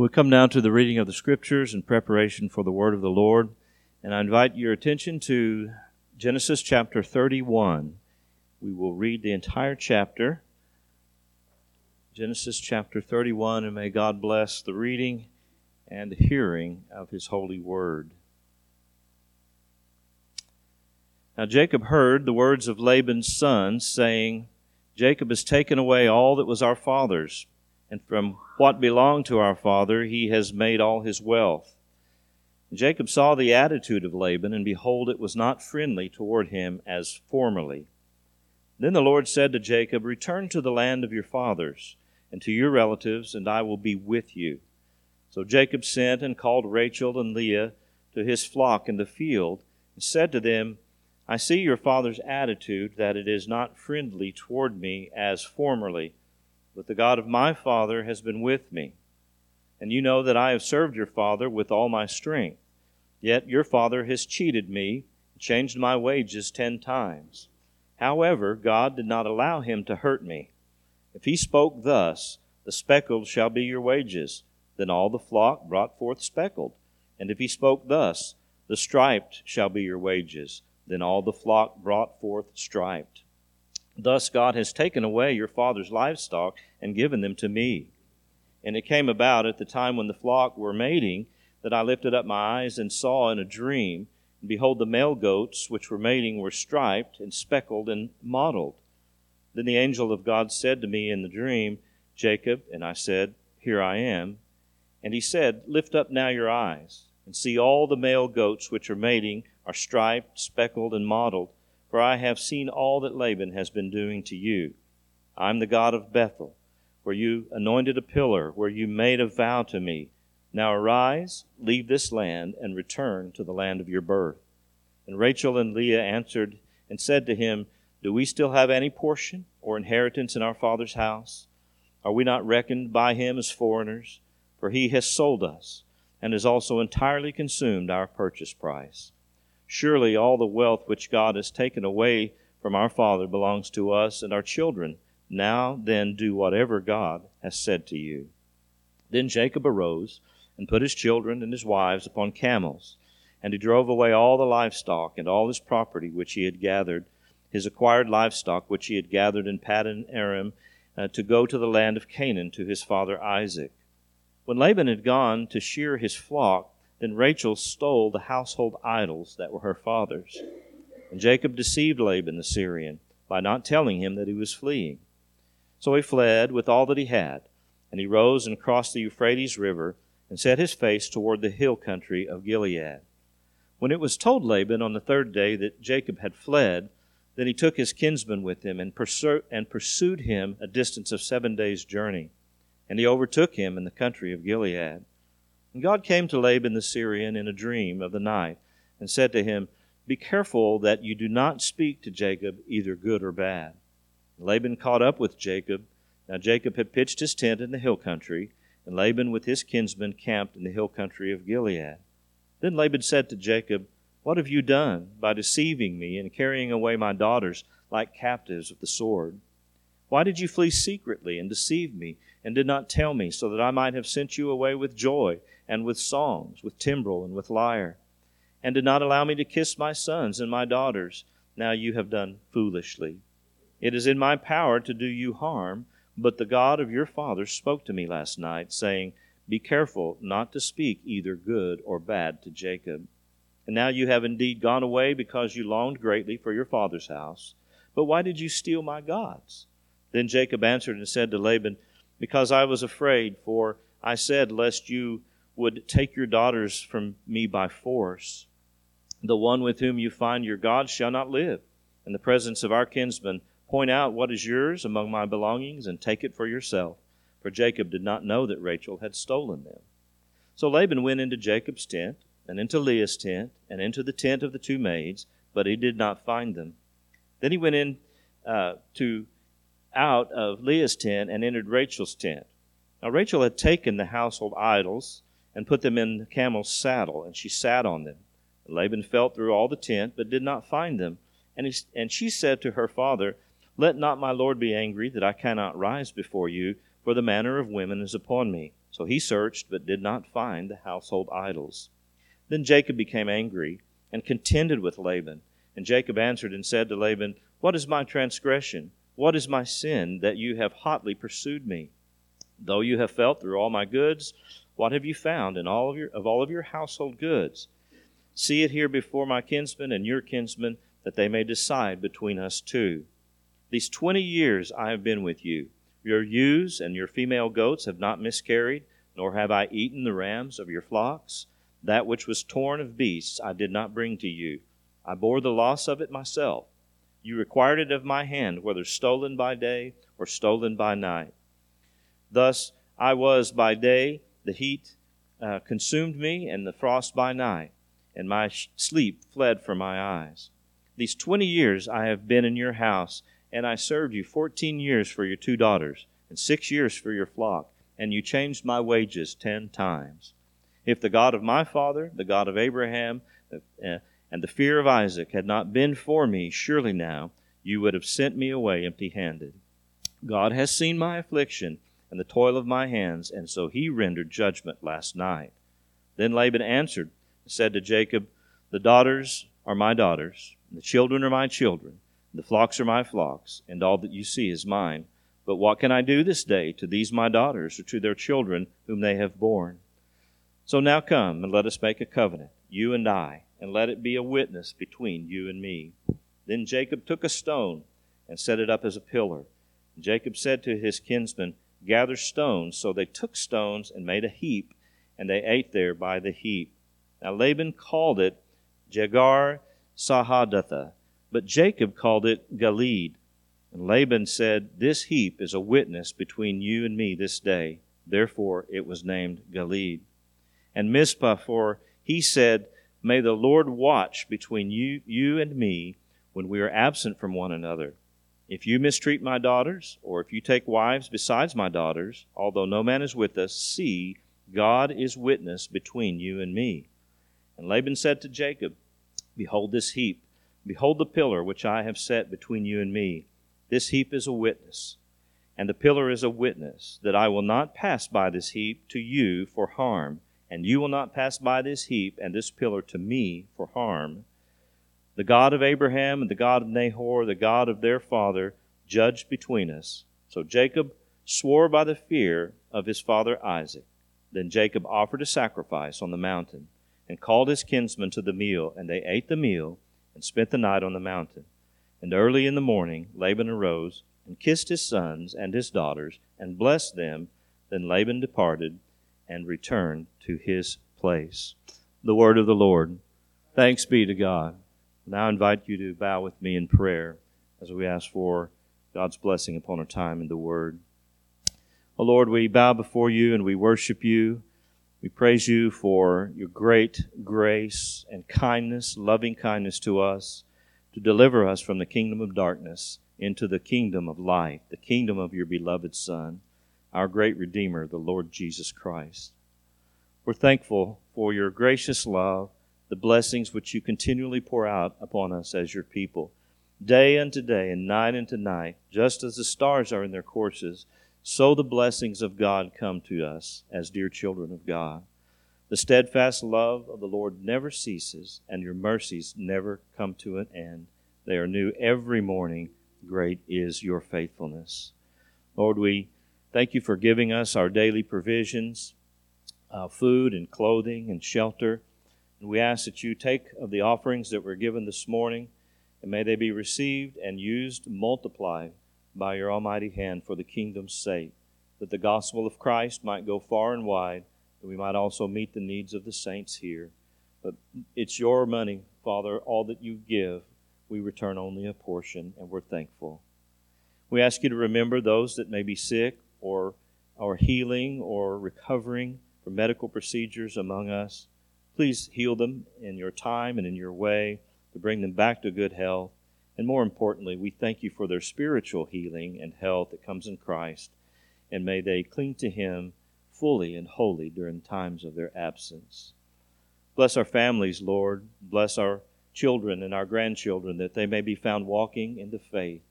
We come now to the reading of the scriptures in preparation for the word of the Lord, and I invite your attention to Genesis chapter 31. We will read the entire chapter. Genesis chapter 31, and may God bless the reading and the hearing of his holy word. Now Jacob heard the words of Laban's sons, saying, Jacob has taken away all that was our father's and from what belonged to our father he has made all his wealth. And Jacob saw the attitude of Laban, and behold, it was not friendly toward him as formerly. Then the Lord said to Jacob, Return to the land of your fathers, and to your relatives, and I will be with you. So Jacob sent and called Rachel and Leah to his flock in the field, and said to them, I see your father's attitude, that it is not friendly toward me as formerly but the God of my father has been with me. And you know that I have served your father with all my strength. Yet your father has cheated me, changed my wages ten times. However, God did not allow him to hurt me. If he spoke thus, The speckled shall be your wages, then all the flock brought forth speckled. And if he spoke thus, The striped shall be your wages, then all the flock brought forth striped. Thus God has taken away your father's livestock and given them to me. And it came about at the time when the flock were mating that I lifted up my eyes and saw in a dream, and behold, the male goats which were mating were striped and speckled and mottled. Then the angel of God said to me in the dream, Jacob, and I said, Here I am. And he said, Lift up now your eyes, and see all the male goats which are mating are striped, speckled, and mottled for I have seen all that Laban has been doing to you. I am the God of Bethel, where you anointed a pillar, where you made a vow to me. Now arise, leave this land, and return to the land of your birth. And Rachel and Leah answered and said to him, Do we still have any portion or inheritance in our father's house? Are we not reckoned by him as foreigners? For he has sold us, and has also entirely consumed our purchase price. Surely all the wealth which God has taken away from our Father belongs to us and our children. Now then, do whatever God has said to you. Then Jacob arose and put his children and his wives upon camels, and he drove away all the livestock and all his property which he had gathered, his acquired livestock which he had gathered in Paddan Aram, uh, to go to the land of Canaan to his father Isaac. When Laban had gone to shear his flock, then Rachel stole the household idols that were her father's. And Jacob deceived Laban the Syrian by not telling him that he was fleeing. So he fled with all that he had, and he rose and crossed the Euphrates River and set his face toward the hill country of Gilead. When it was told Laban on the third day that Jacob had fled, then he took his kinsman with him and, pursu- and pursued him a distance of seven days' journey. And he overtook him in the country of Gilead. And God came to Laban the Syrian in a dream of the night and said to him, Be careful that you do not speak to Jacob either good or bad. And Laban caught up with Jacob. Now Jacob had pitched his tent in the hill country, and Laban with his kinsmen camped in the hill country of Gilead. Then Laban said to Jacob, What have you done by deceiving me and carrying away my daughters like captives of the sword? Why did you flee secretly and deceive me, and did not tell me, so that I might have sent you away with joy, and with songs, with timbrel, and with lyre? And did not allow me to kiss my sons and my daughters? Now you have done foolishly. It is in my power to do you harm, but the God of your fathers spoke to me last night, saying, Be careful not to speak either good or bad to Jacob. And now you have indeed gone away because you longed greatly for your father's house. But why did you steal my gods? Then Jacob answered and said to Laban, Because I was afraid, for I said, Lest you would take your daughters from me by force. The one with whom you find your God shall not live. In the presence of our kinsmen, point out what is yours among my belongings and take it for yourself. For Jacob did not know that Rachel had stolen them. So Laban went into Jacob's tent, and into Leah's tent, and into the tent of the two maids, but he did not find them. Then he went in uh, to out of Leah's tent and entered Rachel's tent. Now Rachel had taken the household idols and put them in the camel's saddle, and she sat on them. And Laban felt through all the tent, but did not find them. And, he, and she said to her father, Let not my lord be angry that I cannot rise before you, for the manner of women is upon me. So he searched, but did not find the household idols. Then Jacob became angry and contended with Laban. And Jacob answered and said to Laban, What is my transgression? What is my sin that you have hotly pursued me? Though you have felt through all my goods, what have you found in all of your of all of your household goods? See it here before my kinsmen and your kinsmen, that they may decide between us two. These twenty years I have been with you. Your ewes and your female goats have not miscarried, nor have I eaten the rams of your flocks. That which was torn of beasts I did not bring to you. I bore the loss of it myself. You required it of my hand, whether stolen by day or stolen by night. Thus I was by day, the heat uh, consumed me, and the frost by night, and my sh- sleep fled from my eyes. These twenty years I have been in your house, and I served you fourteen years for your two daughters, and six years for your flock, and you changed my wages ten times. If the God of my father, the God of Abraham, uh, and the fear of Isaac had not been for me, surely now you would have sent me away empty handed. God has seen my affliction and the toil of my hands, and so he rendered judgment last night. Then Laban answered and said to Jacob, The daughters are my daughters, and the children are my children, and the flocks are my flocks, and all that you see is mine. But what can I do this day to these my daughters, or to their children whom they have borne? So now come, and let us make a covenant, you and I, and let it be a witness between you and me. Then Jacob took a stone and set it up as a pillar. And Jacob said to his kinsmen, gather stones. So they took stones and made a heap, and they ate there by the heap. Now Laban called it Jegar Sahadutha, but Jacob called it Galeed. And Laban said, This heap is a witness between you and me this day. Therefore it was named Galeed. And Mizpah, for he said, May the Lord watch between you, you and me when we are absent from one another. If you mistreat my daughters, or if you take wives besides my daughters, although no man is with us, see, God is witness between you and me. And Laban said to Jacob, Behold this heap, behold the pillar which I have set between you and me. This heap is a witness, and the pillar is a witness, that I will not pass by this heap to you for harm, and you will not pass by this heap and this pillar to me for harm. The God of Abraham and the God of Nahor, the God of their father, judged between us. So Jacob swore by the fear of his father Isaac. Then Jacob offered a sacrifice on the mountain, and called his kinsmen to the meal, and they ate the meal, and spent the night on the mountain. And early in the morning Laban arose, and kissed his sons and his daughters, and blessed them. Then Laban departed, and returned to his place. The word of the Lord. Thanks be to God. Now I invite you to bow with me in prayer as we ask for God's blessing upon our time in the Word. Oh Lord, we bow before you and we worship you. We praise you for your great grace and kindness, loving kindness to us, to deliver us from the kingdom of darkness into the kingdom of light, the kingdom of your beloved Son, our great Redeemer, the Lord Jesus Christ. We're thankful for your gracious love the blessings which you continually pour out upon us as your people. Day unto day and night unto night, just as the stars are in their courses, so the blessings of God come to us as dear children of God. The steadfast love of the Lord never ceases, and your mercies never come to an end. They are new every morning. Great is your faithfulness. Lord, we thank you for giving us our daily provisions, uh, food and clothing and shelter. And we ask that you take of the offerings that were given this morning, and may they be received and used, multiplied by your almighty hand for the kingdom's sake, that the gospel of Christ might go far and wide, that we might also meet the needs of the saints here. But it's your money, Father, all that you give. We return only a portion, and we're thankful. We ask you to remember those that may be sick or are healing or recovering from medical procedures among us. Please heal them in your time and in your way to bring them back to good health. And more importantly, we thank you for their spiritual healing and health that comes in Christ. And may they cling to Him fully and wholly during times of their absence. Bless our families, Lord. Bless our children and our grandchildren that they may be found walking in the faith,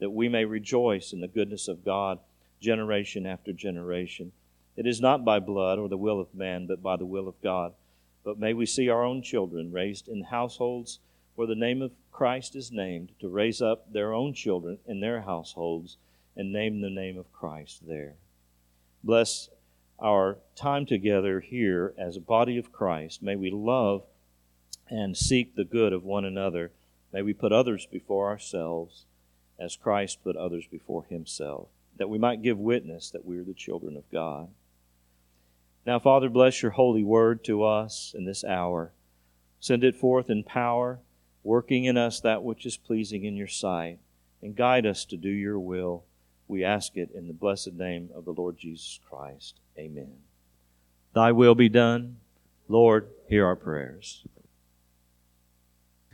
that we may rejoice in the goodness of God generation after generation. It is not by blood or the will of man, but by the will of God. But may we see our own children raised in households where the name of Christ is named, to raise up their own children in their households and name the name of Christ there. Bless our time together here as a body of Christ. May we love and seek the good of one another. May we put others before ourselves as Christ put others before himself, that we might give witness that we are the children of God. Now, Father, bless your holy word to us in this hour. Send it forth in power, working in us that which is pleasing in your sight, and guide us to do your will. We ask it in the blessed name of the Lord Jesus Christ. Amen. Thy will be done. Lord, hear our prayers.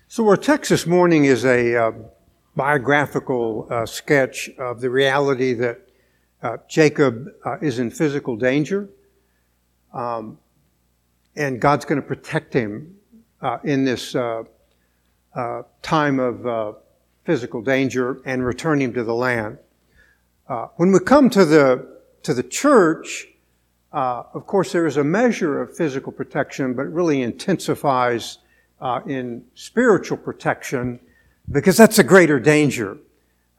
So, our text this morning is a uh, biographical uh, sketch of the reality that uh, Jacob uh, is in physical danger, um, and God's going to protect him uh, in this uh, time of physical danger and return him to the land. when we come to the to the church, uh, of course, there is a measure of physical protection, but it really intensifies uh, in spiritual protection because that's a greater danger.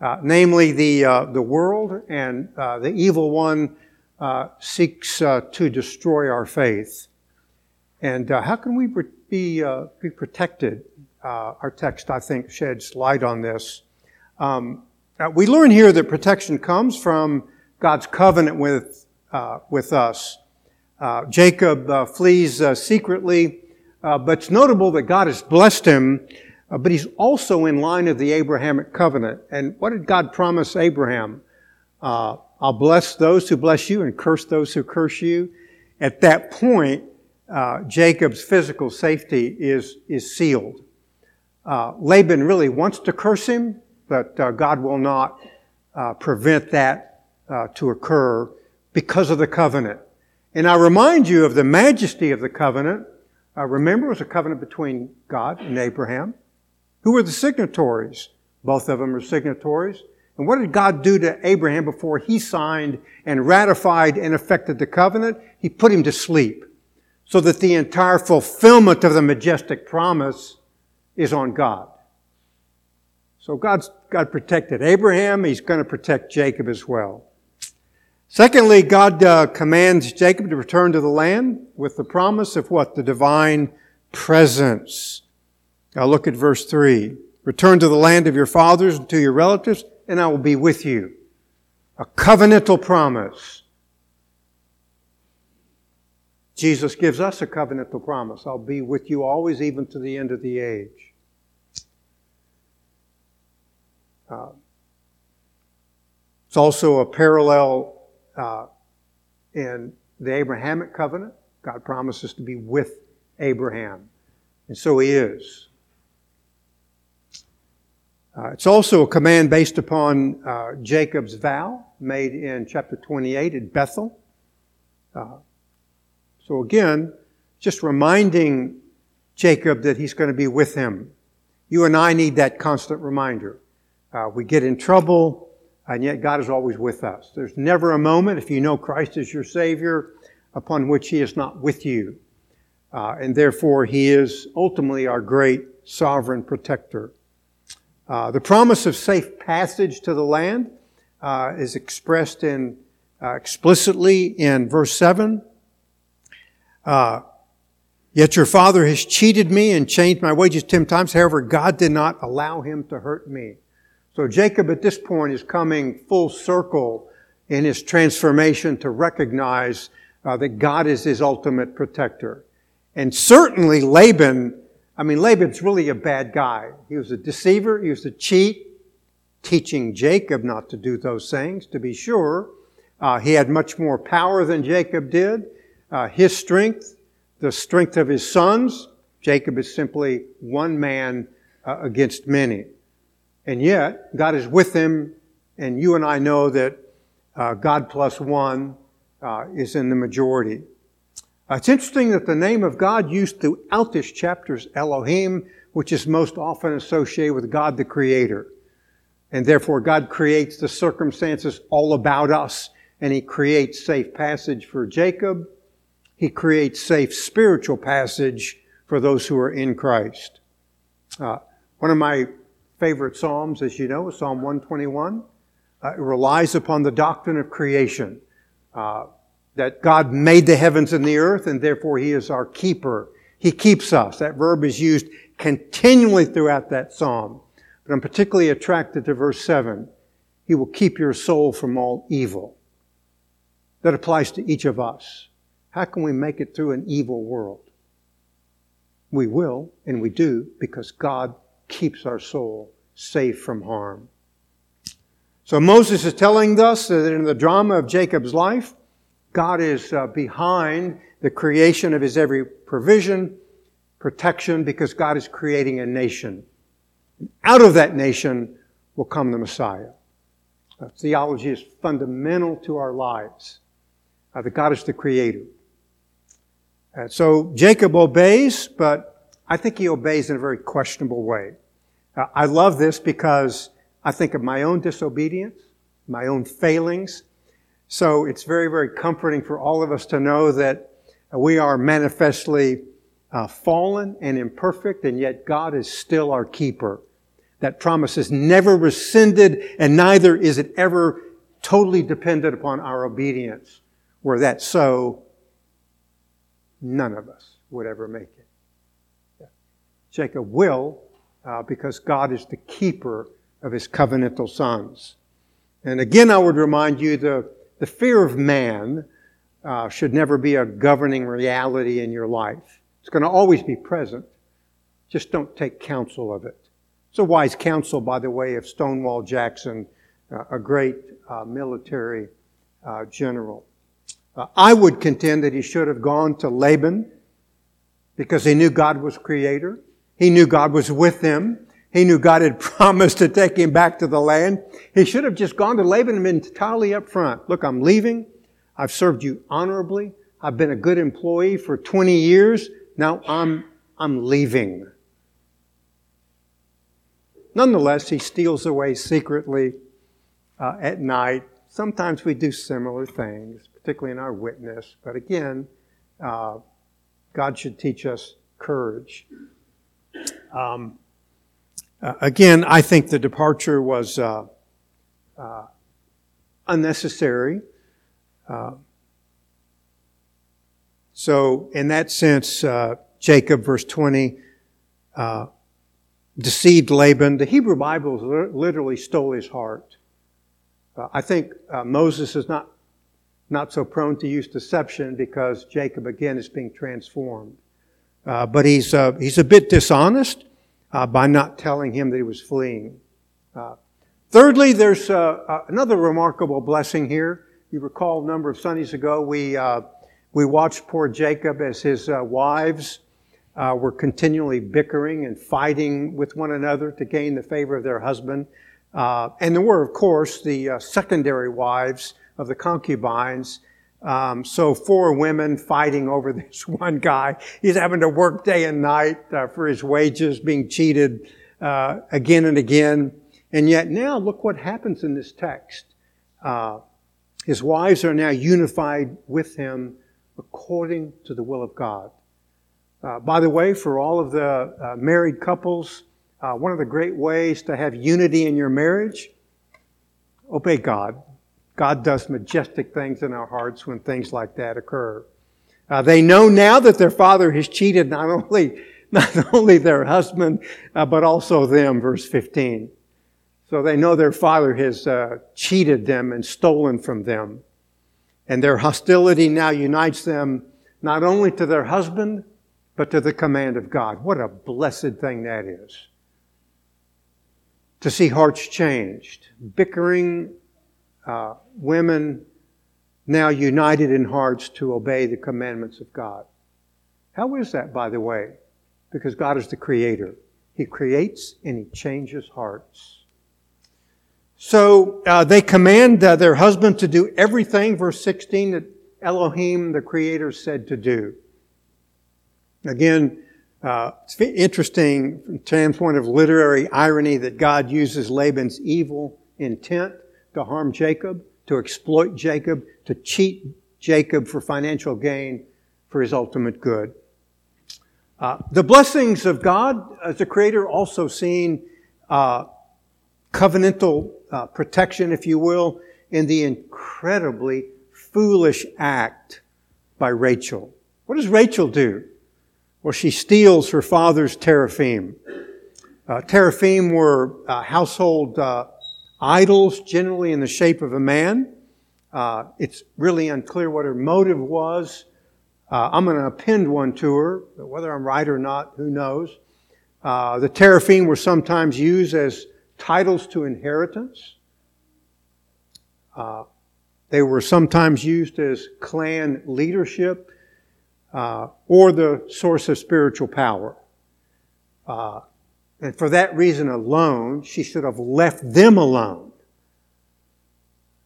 Uh, namely, the, uh, the world and uh, the evil one uh, seeks to destroy our faith. And how can we be, be protected? our text, I think, sheds light on this. Um, we learn here that protection comes from God's covenant with uh, with us. Uh, Jacob uh, flees uh, secretly, uh, but it's notable that God has blessed him, uh, but he's also in line of the Abrahamic covenant. And what did God promise Abraham? Uh, I'll bless those who bless you and curse those who curse you. At that point, uh, Jacob's physical safety is, is sealed. Uh, Laban really wants to curse him, but God will not prevent that to occur because of the covenant. And I remind you of the majesty of the covenant. Uh, remember, it was a covenant between God and Abraham. Who were the signatories? Both of them are signatories. And what did God do to Abraham before he signed and ratified and effected the covenant? He put him to sleep so that the entire fulfillment of the majestic promise is on God. So God's, God protected Abraham. He's going to protect Jacob as well. Secondly, God uh, commands Jacob to return to the land with the promise of what? The divine presence. Now look at verse 3. Return to the land of your fathers and to your relatives, and I will be with you. A covenantal promise. Jesus gives us a covenantal promise. I'll be with you always, even to the end of the age. Uh, it's also a parallel uh, in the Abrahamic covenant, God promises to be with Abraham. And so he is. Uh, it's also a command based upon uh, Jacob's vow made in chapter 28 at Bethel. Uh, so again, just reminding Jacob that he's going to be with him. You and I need that constant reminder. Uh, we get in trouble, and yet God is always with us. There's never a moment, if you know Christ as your Savior, upon which He is not with you. Uh, and therefore, He is ultimately our great sovereign protector. Uh, the promise of safe passage to the land uh, is expressed in uh, explicitly in verse seven. Uh, Yet your father has cheated me and changed my wages ten times. However, God did not allow him to hurt me. So Jacob at this point is coming full circle in his transformation to recognize uh, that God is his ultimate protector. And certainly Laban, I mean, Laban's really a bad guy. He was a deceiver, he was a cheat, teaching Jacob not to do those things, to be sure. Uh, he had much more power than Jacob did. Uh, his strength, the strength of his sons, Jacob is simply one man uh, against many. And yet, God is with him, and you and I know that uh, God plus one uh, is in the majority. Uh, it's interesting that the name of God used throughout this chapter is Elohim, which is most often associated with God the Creator. And therefore, God creates the circumstances all about us and he creates safe passage for Jacob. He creates safe spiritual passage for those who are in Christ. Uh, one of my favorite Psalms, as you know, is Psalm 121. Uh, it relies upon the doctrine of creation. Uh, that God made the heavens and the earth, and therefore He is our keeper. He keeps us. That verb is used continually throughout that psalm. But I'm particularly attracted to verse 7. He will keep your soul from all evil. That applies to each of us. How can we make it through an evil world? We will, and we do, because God keeps our soul safe from harm. So Moses is telling us that in the drama of Jacob's life, God is uh, behind the creation of his every provision, protection, because God is creating a nation. Out of that nation will come the Messiah. Uh, theology is fundamental to our lives. Uh, that God is the creator. Uh, so Jacob obeys, but I think he obeys in a very questionable way. Uh, I love this because I think of my own disobedience, my own failings, so it's very, very comforting for all of us to know that we are manifestly uh, fallen and imperfect, and yet God is still our keeper. That promise is never rescinded, and neither is it ever totally dependent upon our obedience. Were that so, none of us would ever make it. Jacob will, uh, because God is the keeper of his covenantal sons. And again, I would remind you the the fear of man uh, should never be a governing reality in your life. It's going to always be present. Just don't take counsel of it. It's a wise counsel, by the way, of Stonewall Jackson, uh, a great uh, military uh, general. Uh, I would contend that he should have gone to Laban because he knew God was creator. He knew God was with him. He knew God had promised to take him back to the land. He should have just gone to Laban and been entirely up front. Look, I'm leaving. I've served you honorably. I've been a good employee for 20 years. Now I'm, I'm leaving. Nonetheless, he steals away secretly uh, at night. Sometimes we do similar things, particularly in our witness. But again, uh, God should teach us courage. Um, uh, again, I think the departure was uh, uh, unnecessary. Uh, so, in that sense, uh, Jacob, verse 20, uh, deceived Laban. The Hebrew Bible literally stole his heart. I think Moses is not, not so prone to use deception because Jacob, again, is being transformed. but he's, he's a bit dishonest uh, by not telling him that he was fleeing. Uh, thirdly, there's uh, uh, another remarkable blessing here. You recall a number of Sundays ago, we, uh, we watched poor Jacob as his wives were continually bickering and fighting with one another to gain the favor of their husband. and there were, of course, the secondary wives of the concubines um, so four women fighting over this one guy. He's having to work day and night uh, for his wages, being cheated uh, again and again. And yet now look what happens in this text. Uh, his wives are now unified with him according to the will of God. Uh, by the way, for all of the uh, married couples, uh, one of the great ways to have unity in your marriage, obey God. God does majestic things in our hearts when things like that occur. Uh, they know now that their father has cheated not only, not only their husband, uh, but also them, verse 15. So they know their father has uh, cheated them and stolen from them. And their hostility now unites them not only to their husband, but to the command of God. What a blessed thing that is. To see hearts changed, bickering uh, women now united in hearts to obey the commandments of God. How is that, by the way? Because God is the creator. He creates and He changes hearts. So uh, they command uh, their husband to do everything, verse 16, that Elohim, the creator, said to do. Again, uh, it's interesting from standpoint of literary irony that God uses Laban's evil intent to harm Jacob to exploit Jacob, to cheat Jacob for financial gain for his ultimate good. Uh, the blessings of God as a creator also seen uh, covenantal uh, protection, if you will, in the incredibly foolish act by Rachel. What does Rachel do? Well, she steals her father's teraphim. Uh, teraphim were uh, household uh, idols, generally in the shape of a man. Uh, it's really unclear what her motive was. Uh, I'm going to append one to her, but whether I'm right or not, who knows. Uh, the teraphim were sometimes used as titles to inheritance. Uh, they were sometimes used as clan leadership uh, or the source of spiritual power. And for that reason alone, she should have left them alone.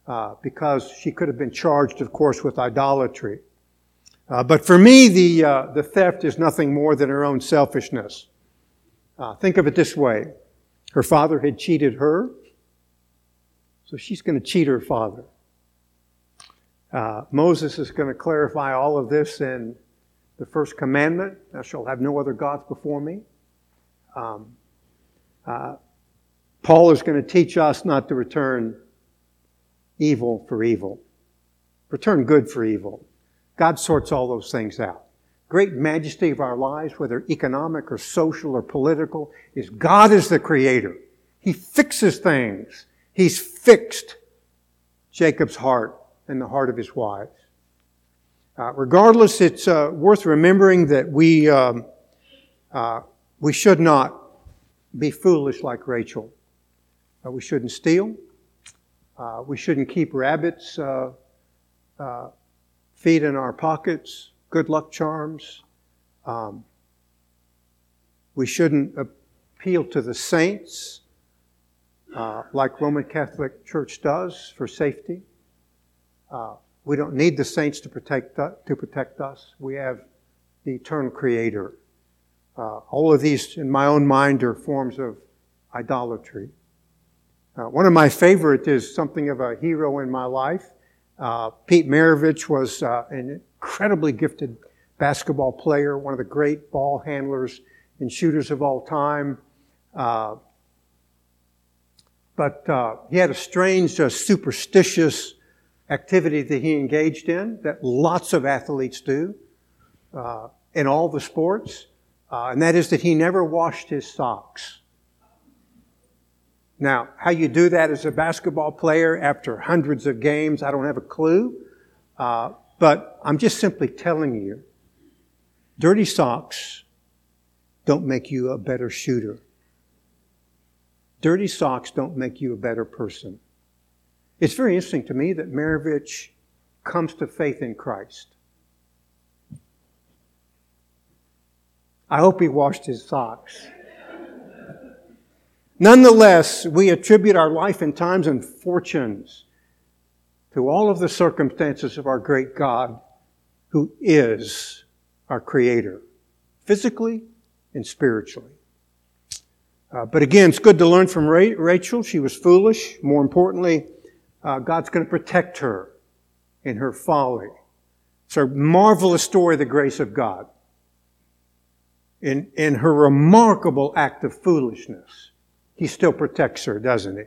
Uh, because she could have been charged, of course, with idolatry. Uh, but for me, the, uh, the theft is nothing more than her own selfishness. Uh, think of it this way her father had cheated her, so she's going to cheat her father. Uh, Moses is going to clarify all of this in the first commandment Thou shalt have no other gods before me. Um, uh, Paul is going to teach us not to return evil for evil, return good for evil. God sorts all those things out. Great majesty of our lives, whether economic or social or political, is God is the creator. He fixes things. He's fixed Jacob's heart and the heart of his wives. Uh, regardless, it's uh, worth remembering that we um, uh, we should not be foolish like Rachel. Uh, we shouldn't steal. Uh, we shouldn't keep rabbits' uh, feet in our pockets, good luck charms. Um, we shouldn't appeal to the saints uh, like Roman Catholic Church does for safety. Uh, we don't need the saints to protect, to protect us. We have the eternal Creator. Uh, all of these, in my own mind, are forms of idolatry. Uh, one of my favorite is something of a hero in my life. Uh, Pete Maravich was uh, an incredibly gifted basketball player, one of the great ball handlers and shooters of all time. Uh, but uh, he had a strange, superstitious activity that he engaged in that lots of athletes do in all the sports, and that is that he never washed his socks. Now, how you do that as a basketball player after hundreds of games, I don't have a clue. Uh, but I'm just simply telling you dirty socks don't make you a better shooter. Dirty socks don't make you a better person. It's very interesting to me that Maravich comes to faith in Christ. I hope he washed his socks. Nonetheless, we attribute our life and times and fortunes to all of the circumstances of our great God, who is our Creator, physically and spiritually. Uh, but again, it's good to learn from Rachel. She was foolish. More importantly, uh, God's going to protect her in her folly. It's a marvelous story of the grace of God. In, in her remarkable act of foolishness, he still protects her, doesn't he?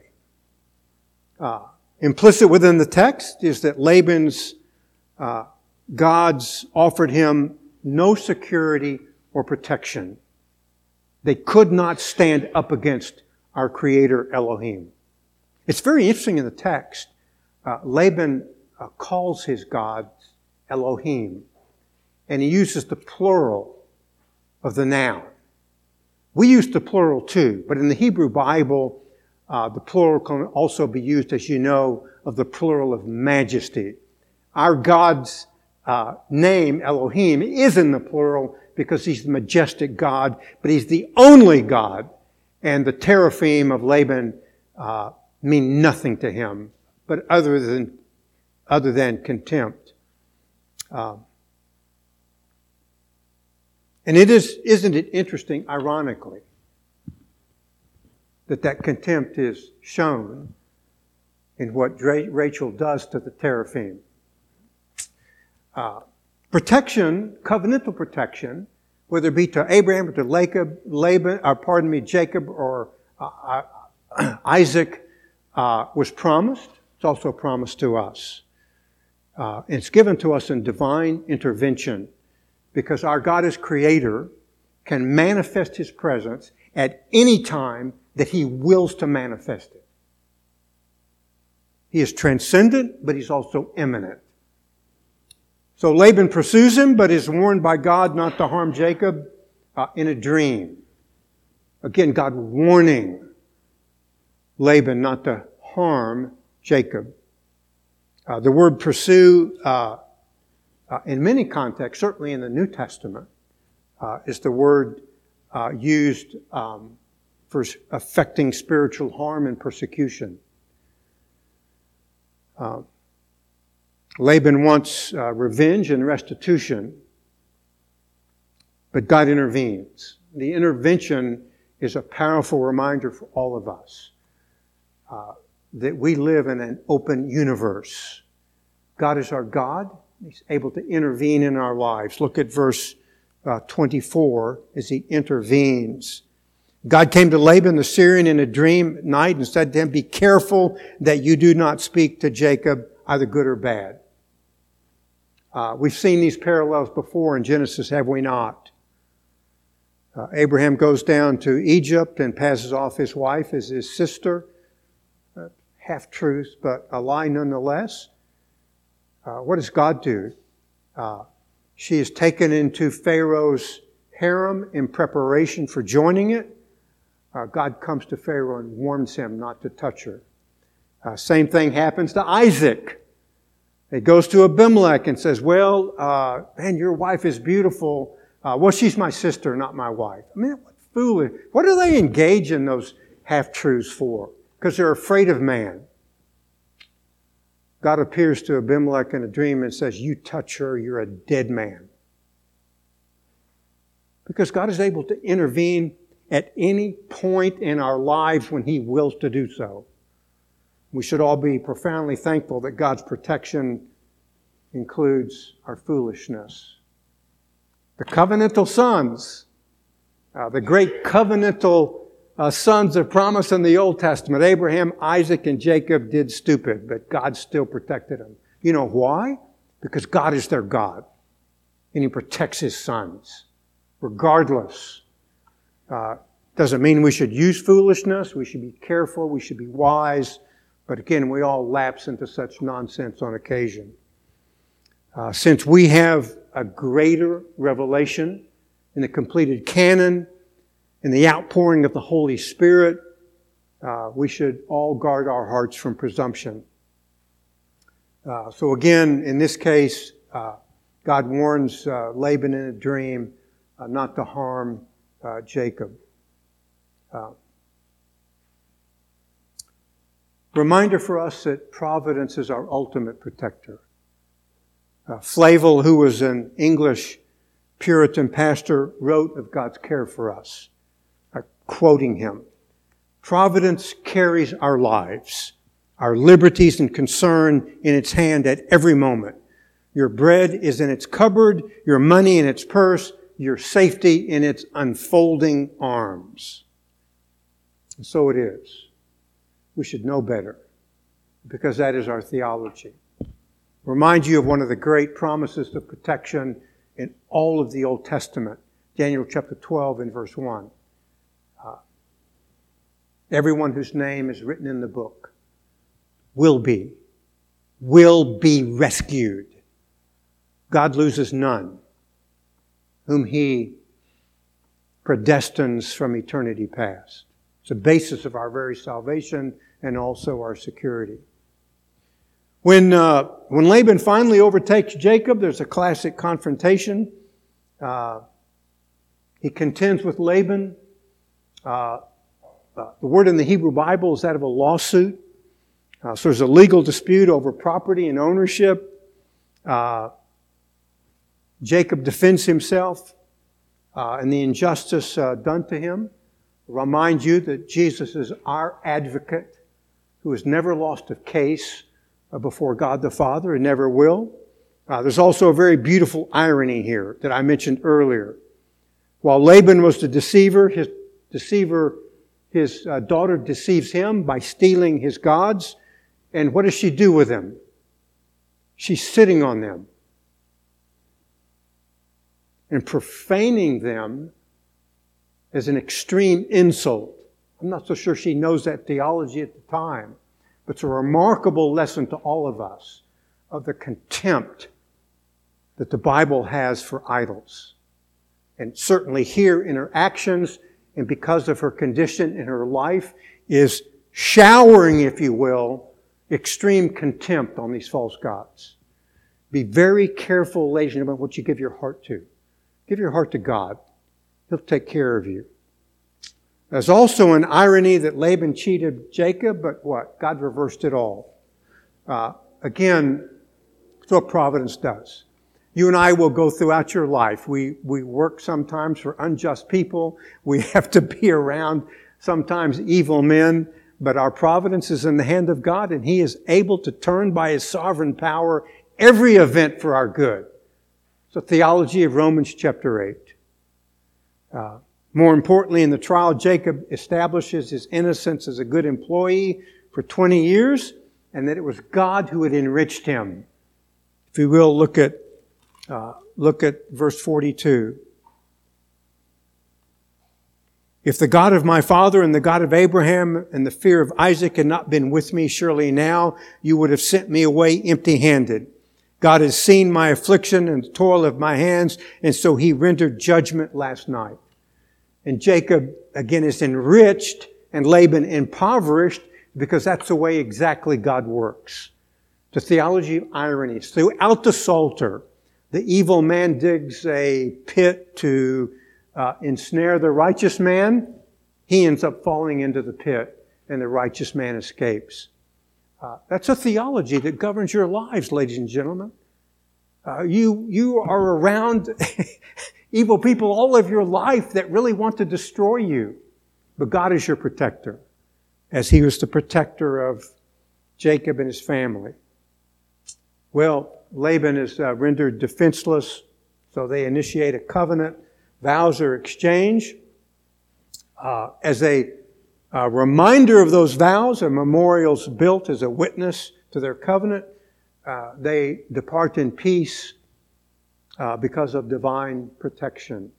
Uh, implicit within the text is that Laban's uh, gods offered him no security or protection. They could not stand up against our Creator Elohim. It's very interesting in the text. Uh, Laban uh, calls his gods Elohim, and he uses the plural of the noun. We use the plural too, but in the Hebrew Bible, uh, the plural can also be used, as you know, of the plural of majesty. Our God's uh, name, Elohim, is in the plural because he's the majestic God, but he's the only God. And the teraphim of Laban uh, mean nothing to him, but other than other than contempt. Um, and it is, isn't it interesting, ironically, that that contempt is shown in what Rachel does to the teraphim. Uh, protection, covenantal protection, whether it be to Abraham or to Laban, Laban or pardon me, Jacob or uh, uh, Isaac, uh, was promised. It's also promised to us. Uh, it's given to us in divine intervention because our God is creator, can manifest his presence at any time that he wills to manifest it. He is transcendent, but he's also immanent. So Laban pursues him, but is warned by God not to harm Jacob uh, in a dream. Again, God warning Laban not to harm Jacob. Uh, the word pursue, uh, uh in many contexts, certainly in the New Testament, uh, is the word uh, used um, for affecting spiritual harm and persecution. Uh, Laban wants uh, revenge and restitution, but God intervenes. The intervention is a powerful reminder for all of us uh, that we live in an open universe. God is our God. He's able to intervene in our lives. Look at verse uh, 24 as he intervenes. God came to Laban the Syrian in a dream at night and said to him, Be careful that you do not speak to Jacob either good or bad. Uh, we've seen these parallels before in Genesis, have we not? Uh, Abraham goes down to Egypt and passes off his wife as his sister. Uh, half truth, but a lie nonetheless. Uh, what does God do? Uh, she is taken into Pharaoh's harem in preparation for joining it. Uh, God comes to Pharaoh and warns him not to touch her. Uh, same thing happens to Isaac. He goes to Abimelech and says, Well, uh, man, your wife is beautiful. Well, she's my sister, not my wife. I mean, what foolish. What do they engage in those half truths for? Because they're afraid of man. God appears to Abimelech in a dream and says, You touch her, you're a dead man. Because God is able to intervene at any point in our lives when He wills to do so. We should all be profoundly thankful that God's protection includes our foolishness. The covenantal sons, uh, the great covenantal uh, sons of promise in the Old Testament, Abraham, Isaac, and Jacob did stupid, but God still protected them. You know why? Because God is their God, and He protects His sons, regardless. Uh, doesn't mean we should use foolishness. We should be careful. We should be wise. But again, we all lapse into such nonsense on occasion. Uh, since we have a greater revelation in the completed canon, in the outpouring of the Holy Spirit, uh, we should all guard our hearts from presumption. Uh, so again, in this case, uh, God warns uh, Laban in a dream uh, not to harm uh, Jacob. reminder for us that providence is our ultimate protector. Flavel, who was an English Puritan pastor, wrote of God's care for us quoting him. Providence carries our lives, our liberties and concern in its hand at every moment. Your bread is in its cupboard, your money in its purse, your safety in its unfolding arms. And so it is. We should know better because that is our theology. Remind you of one of the great promises of protection in all of the Old Testament, Daniel chapter 12 and verse 1. Everyone whose name is written in the book will be, will be rescued. God loses none whom he predestines from eternity past. It's the basis of our very salvation and also our security. When, uh, when Laban finally overtakes Jacob, there's a classic confrontation. Uh, he contends with Laban. Uh, uh, the word in the Hebrew Bible is that of a lawsuit. Uh, so there's a legal dispute over property and ownership. Uh, Jacob defends himself uh, and the injustice uh, done to him. Remind you that Jesus is our advocate who has never lost a case before God the Father and never will. There's also a very beautiful irony here that I mentioned earlier. While Laban was the deceiver, his deceiver, his uh, daughter deceives him by stealing his gods. And what does she do with them? She's sitting on them and profaning them as an extreme insult. I'm not so sure she knows that theology at the time, but it's a remarkable lesson to all of us of the contempt that the Bible has for idols. And certainly here in her actions and because of her condition in her life is showering, if you will, extreme contempt on these false gods. Be very careful, ladies and gentlemen, what you give your heart to. Give your heart to God. He'll take care of you. There's also an irony that Laban cheated Jacob, but what? God reversed it all. Uh, again, it's what providence does. You and I will go throughout your life. We, we work sometimes for unjust people. We have to be around sometimes evil men, but our providence is in the hand of God and He is able to turn by His sovereign power every event for our good. So theology of Romans chapter 8. Uh, more importantly, in the trial, Jacob establishes his innocence as a good employee for 20 years, and that it was God who had enriched him. If you will, look at, uh, look at verse 42. If the God of my father and the God of Abraham and the fear of Isaac had not been with me, surely now you would have sent me away empty handed. God has seen my affliction and the toil of my hands, and so he rendered judgment last night. And Jacob, again, is enriched and Laban impoverished because that's the way exactly God works. The theology of irony. Throughout the Psalter, the evil man digs a pit to uh, ensnare the righteous man. He ends up falling into the pit, and the righteous man escapes. Uh, that's a theology that governs your lives, ladies and gentlemen. Uh, you, you are around evil people all of your life that really want to destroy you. But God is your protector, as He was the protector of Jacob and his family. Well, Laban is uh, rendered defenseless, so they initiate a covenant. Vows are exchanged. Uh, as a, a reminder of those vows, a memorial is built as a witness to their covenant. Uh, they depart in peace uh, because of divine protection.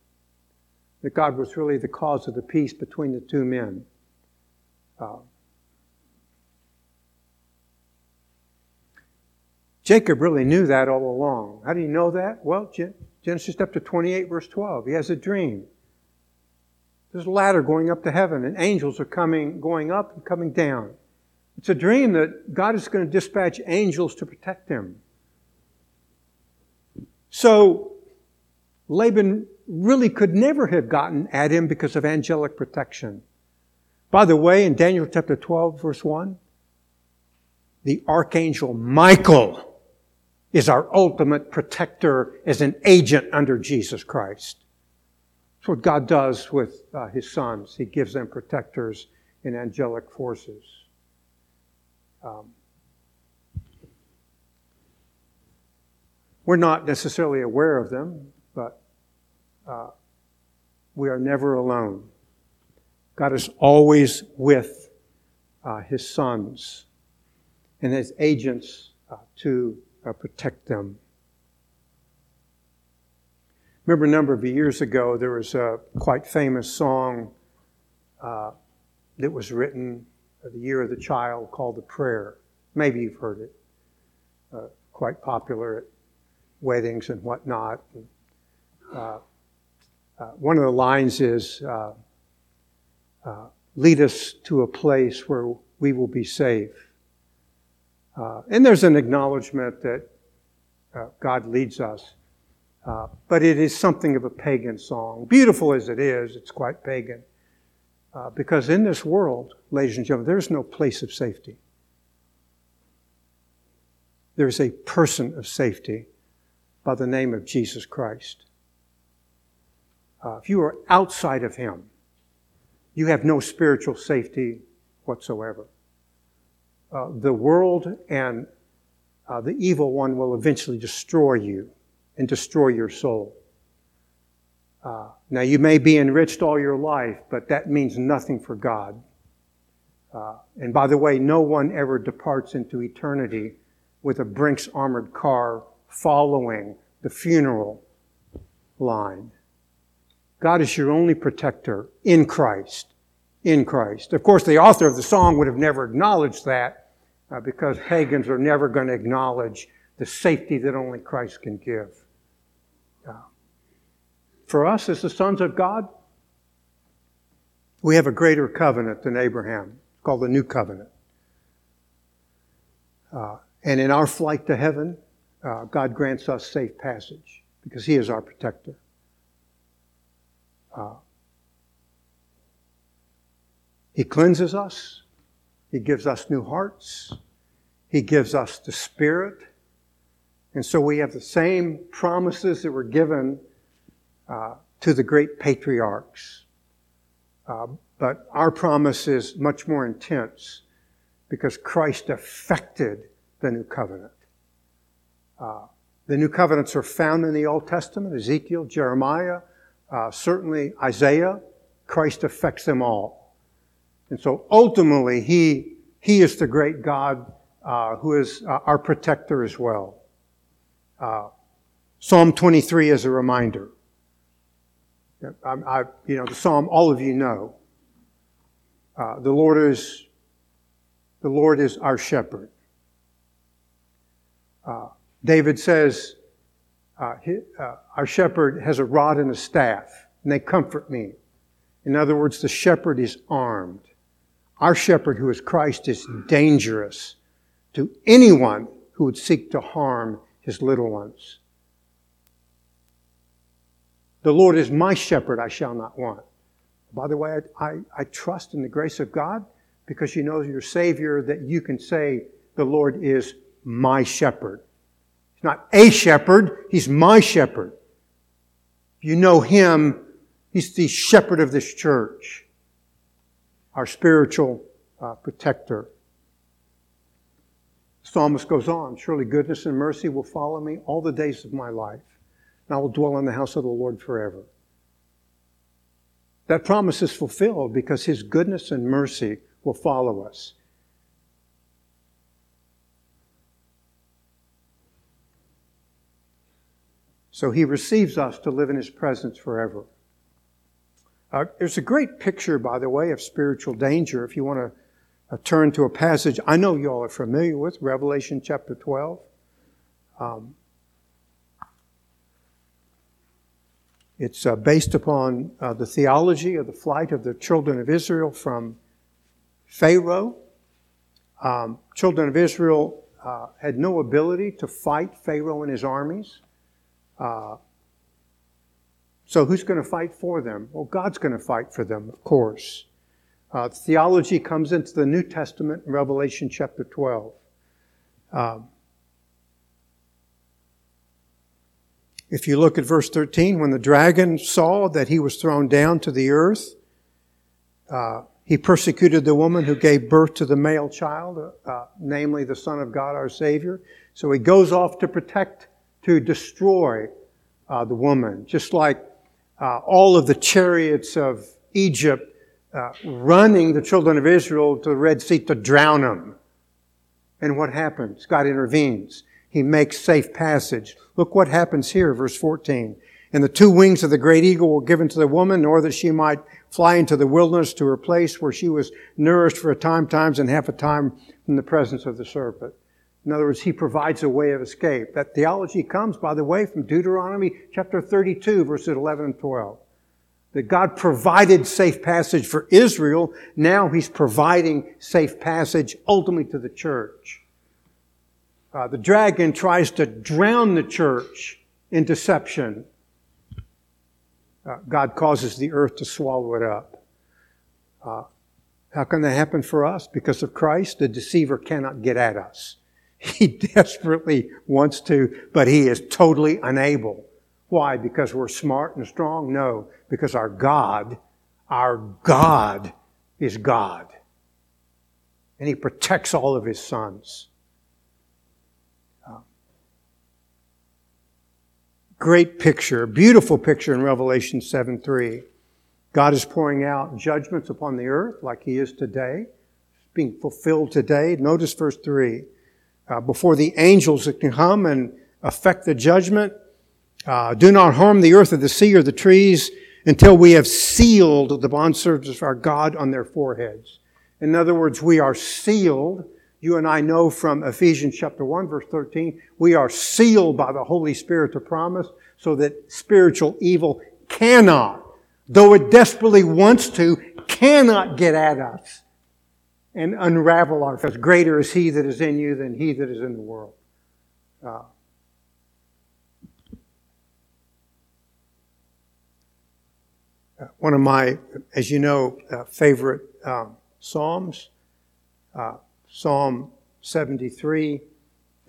That God was really the cause of the peace between the two men. Jacob really knew that all along. How do you know that? Well, Genesis chapter 28, verse 12. He has a dream. There's a ladder going up to heaven, and angels are coming, going up and coming down. It's a dream that God is going to dispatch angels to protect him. So Laban really could never have gotten at him because of angelic protection. By the way, in Daniel chapter 12, verse 1, the archangel Michael is our ultimate protector as an agent under Jesus Christ. That's what God does with uh, his sons. He gives them protectors in angelic forces. Um, We're not necessarily aware of them, but uh, we are never alone. God is always with uh, His sons and His agents uh, to uh, protect them. Remember, a number of years ago, there was a quite famous song uh, that was written the year of the child called The Prayer. Maybe you've heard it. Uh, quite popular at weddings and whatnot. Uh, uh, one of the lines is, uh, uh, lead us to a place where we will be safe. Uh, and there's an acknowledgement that God leads us. but it is something of a pagan song. Beautiful as it is, it's quite pagan. because in this world, ladies and gentlemen, there's no place of safety. There's a person of safety by the name of Jesus Christ. Uh, if you are outside of Him, you have no spiritual safety whatsoever. Uh, the world and uh, the evil one will eventually destroy you and destroy your soul. Uh, now, you may be enriched all your life, but that means nothing for God. Uh, and by the way, no one ever departs into eternity with a Brinks armored car following the funeral line. God is your only protector in Christ. In Christ. Of course, the author of the song would have never acknowledged that uh, because pagans are never going to acknowledge the safety that only Christ can give. Uh, for us, as the sons of God, we have a greater covenant than Abraham, It's called the New Covenant. Uh, and in our flight to heaven, uh, God grants us safe passage because He is our protector. He cleanses us. He gives us new hearts. He gives us the Spirit. And so we have the same promises that were given uh, to the great patriarchs. Uh, but our promise is much more intense because Christ affected the new covenant. Uh, the new covenants are found in the Old Testament Ezekiel, Jeremiah, uh, certainly Isaiah. Christ affects them all. And so ultimately, He, he is the great God uh, who is uh, our protector as well. Uh, Psalm 23 is a reminder. I, I, you know, the psalm all of you know. Uh, the Lord is the Lord is our shepherd. Uh, David says, uh, he, Our shepherd has a rod and a staff, and they comfort me. In other words, the shepherd is armed. Our shepherd, who is Christ, is dangerous to anyone who would seek to harm his little ones. The Lord is my shepherd, I shall not want. By the way, I, I, I trust in the grace of God because you know your Savior that you can say, The Lord is my shepherd. He's not a shepherd, he's my shepherd. You know him, he's the shepherd of this church, our spiritual uh, protector. The psalmist goes on Surely goodness and mercy will follow me all the days of my life, and I will dwell in the house of the Lord forever. That promise is fulfilled because his goodness and mercy will follow us. So he receives us to live in his presence forever. Uh, there's a great picture, by the way, of spiritual danger. If you want to uh, turn to a passage I know you all are familiar with, Revelation chapter 12. Um, it's uh, based upon uh, the theology of the flight of the children of Israel from Pharaoh. Um, children of Israel uh, had no ability to fight Pharaoh and his armies. Uh, so who's going to fight for them? Well, God's going to fight for them, of course. Uh, theology comes into the New Testament in Revelation chapter 12. Um, if you look at verse 13, when the dragon saw that he was thrown down to the earth, uh, he persecuted the woman who gave birth to the male child, uh, namely the Son of God, our Savior. So he goes off to protect to destroy uh, the woman, just like uh, all of the chariots of Egypt uh, running the children of Israel to the Red Sea to drown them. And what happens? God intervenes. He makes safe passage. Look what happens here, verse 14. And the two wings of the great eagle were given to the woman, in order that she might fly into the wilderness to her place where she was nourished for a time, times, and half a time from the presence of the serpent. In other words, he provides a way of escape. That theology comes, by the way, from Deuteronomy chapter 32, verses 11 and 12. That God provided safe passage for Israel. Now he's providing safe passage ultimately to the church. Uh, the dragon tries to drown the church in deception. Uh, God causes the earth to swallow it up. Uh, how can that happen for us? Because of Christ, the deceiver cannot get at us. He desperately wants to, but he is totally unable. Why? Because we're smart and strong? No, because our God, our God is God. and he protects all of his sons. Uh, great picture, beautiful picture in Revelation 7 3. God is pouring out judgments upon the earth like he is today, being fulfilled today. Notice verse 3. Uh, before the angels that can come and affect the judgment, uh, do not harm the earth or the sea or the trees until we have sealed the bondservants of our God on their foreheads. In other words, we are sealed. You and I know from Ephesians chapter 1 verse 13, we are sealed by the Holy Spirit to promise so that spiritual evil cannot, though it desperately wants to, cannot get at us and unravel our faith. Greater is He that is in you than He that is in the world. Uh, one of my, as you know, uh, favorite um, Psalms, uh, Psalm 73.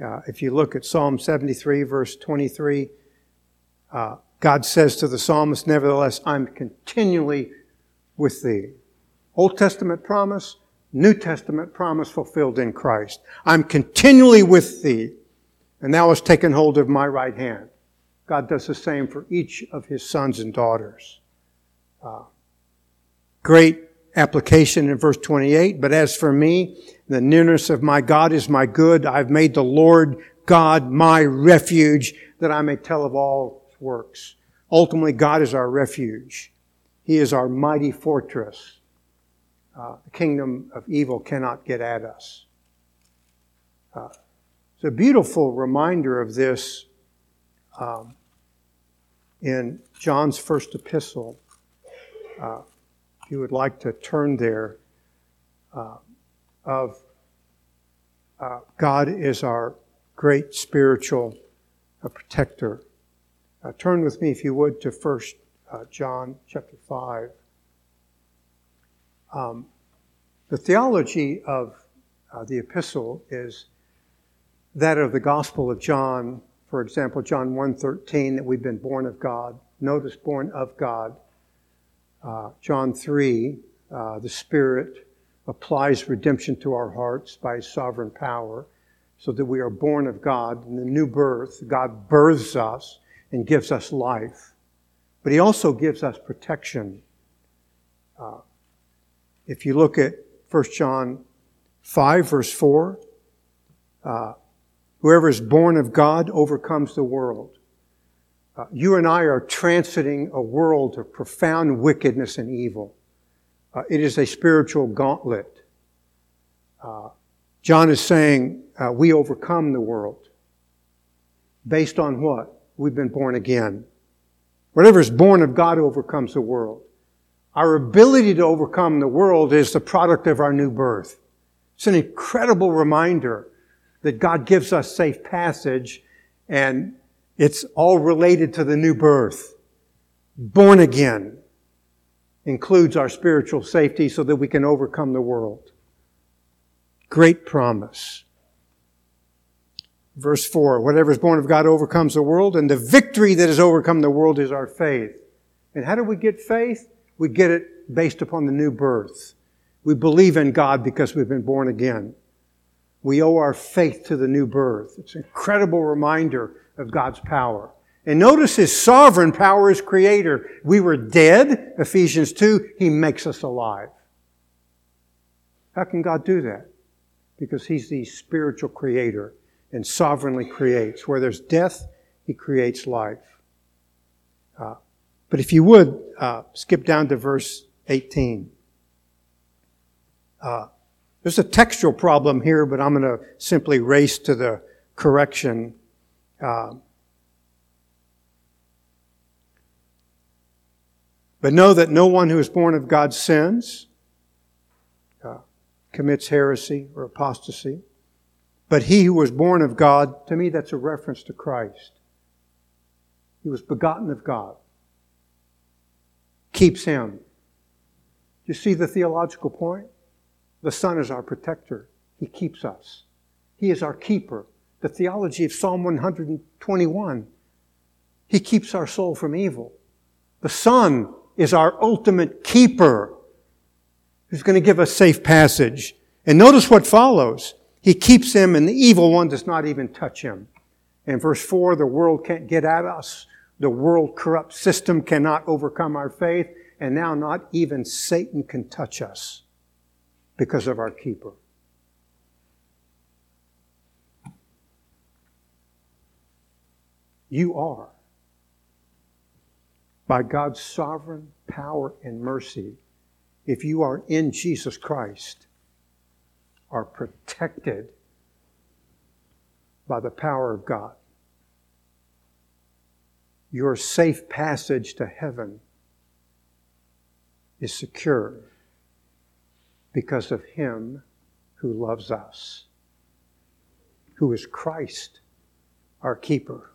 Uh, if you look at Psalm 73, verse 23, uh, God says to the psalmist, Nevertheless, I'm continually with thee. Old Testament promise, New Testament promise fulfilled in Christ. I'm continually with thee, and thou hast taken hold of my right hand. God does the same for each of his sons and daughters. Uh, great application in verse 28. But as for me, the nearness of my God is my good. I've made the Lord God my refuge that I may tell of all works. Ultimately, God is our refuge. He is our mighty fortress. Uh, the kingdom of evil cannot get at us. Uh, it's a beautiful reminder of this um, in John's first epistle. Uh, if you would like to turn there, uh, of uh, God is our great spiritual protector. Turn with me, if you would, to First John chapter five. Um, the theology of the epistle is that of the Gospel of John. For example, John 1.13, that we've been born of God. Notice, born of God uh, John 3, uh, the Spirit applies redemption to our hearts by His sovereign power so that we are born of God. In the new birth, God births us and gives us life. But He also gives us protection. Uh, if you look at 1 John 5, verse 4, uh, whoever is born of God overcomes the world. Uh, you and I are transiting a world of profound wickedness and evil. Uh, it is a spiritual gauntlet. Uh, John is saying uh, we overcome the world. Based on what? We've been born again. Whatever is born of God overcomes the world. Our ability to overcome the world is the product of our new birth. It's an incredible reminder that God gives us safe passage and it's all related to the new birth. Born again includes our spiritual safety so that we can overcome the world. Great promise. Verse 4 Whatever is born of God overcomes the world, and the victory that has overcome the world is our faith. And how do we get faith? We get it based upon the new birth. We believe in God because we've been born again. We owe our faith to the new birth. It's an incredible reminder of God's power. And notice his sovereign power as creator. We were dead, Ephesians 2, he makes us alive. How can God do that? Because he's the spiritual creator and sovereignly creates. Where there's death, he creates life. But if you would, uh, skip down to verse 18. Uh, there's a textual problem here, but I'm going to simply race to the correction uh, but know that no one who is born of God sins, uh, commits heresy or apostasy. But he who was born of God, to me, that's a reference to Christ. He was begotten of God. Keeps him. You see the theological point? The Son is our protector. He keeps us. He is our keeper the theology of Psalm 121. He keeps our soul from evil. The Son is our ultimate keeper who's going to give us safe passage. And notice what follows. He keeps him, and the evil one does not even touch him. In verse 4, the world can't get at us. The world corrupt system cannot overcome our faith. And now not even Satan can touch us because of our keeper. You are, by God's sovereign power and mercy, if you are in Jesus Christ, are protected by the power of God. Your safe passage to heaven is secure because of Him who loves us, who is Christ, our keeper.